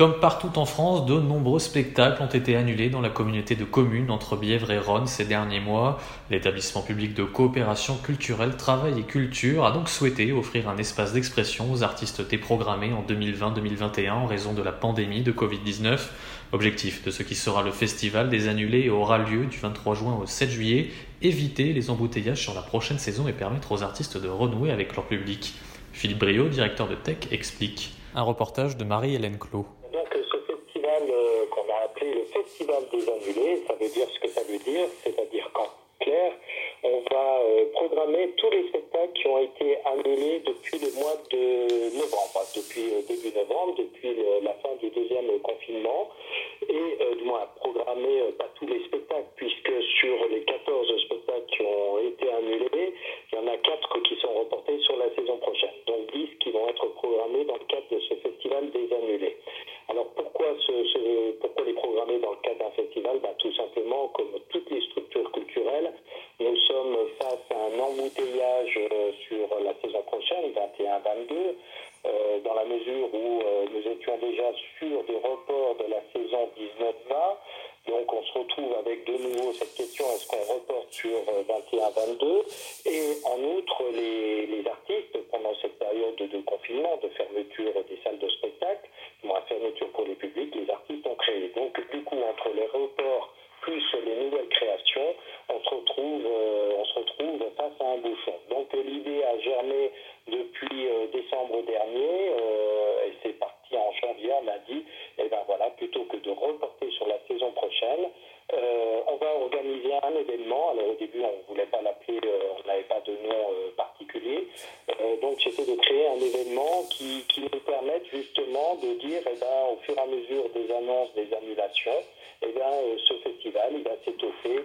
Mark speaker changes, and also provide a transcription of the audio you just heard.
Speaker 1: Comme partout en France, de nombreux spectacles ont été annulés dans la communauté de communes entre Bièvre et Rhône ces derniers mois. L'établissement public de coopération culturelle Travail et Culture a donc souhaité offrir un espace d'expression aux artistes déprogrammés en 2020-2021 en raison de la pandémie de Covid-19. Objectif de ce qui sera le festival des annulés aura lieu du 23 juin au 7 juillet, éviter les embouteillages sur la prochaine saison et permettre aux artistes de renouer avec leur public. Philippe Brio, directeur de Tech, explique. Un reportage de Marie-Hélène Clot.
Speaker 2: Euh, qu'on a appelé le Festival des annulés. Ça veut dire ce que ça veut dire, c'est-à-dire qu'en clair, on va euh, programmer tous les spectacles qui ont été annulés depuis le mois de novembre, depuis euh, début novembre, depuis la fin du deuxième confinement, et du moins programmer pas tous les spectacles, puisque sur les 14 spectacles qui ont été annulés, il y en a 4 qui sont reportés sur la saison prochaine, donc 10 qui vont être programmés dans le cadre de ce festival des annulés. Alors pourquoi, ce, pourquoi les programmer dans le cadre d'un festival ben, Tout simplement, comme toutes les structures culturelles, nous sommes face à un euh, sur la saison prochaine, 21-22, euh, dans la mesure où euh, nous étions déjà sur des reports de la saison 19-20. Donc on se retrouve avec de nouveau cette question, est-ce qu'on reporte sur 21-22 Et en outre, les, artistes, pendant cette période de confinement, de fermeture des salles de spectacle, la fermeture pour les publics, les artistes ont créé. Donc, du coup, entre les reports plus les nouvelles créations, on se retrouve face à un bouchon. Donc, l'idée a germé depuis euh, décembre dernier, euh, et c'est parti en janvier, on a dit, et eh ben voilà, plutôt que de reporter sur la saison prochaine, on va organiser un événement. Alors, au début, on ne voulait pas l'appeler, on n'avait pas de nom particulier. donc, c'était de créer un événement qui, nous permette justement de dire, eh ben, au fur et à mesure des annonces, des annulations, eh euh, ce festival il va s'étoffer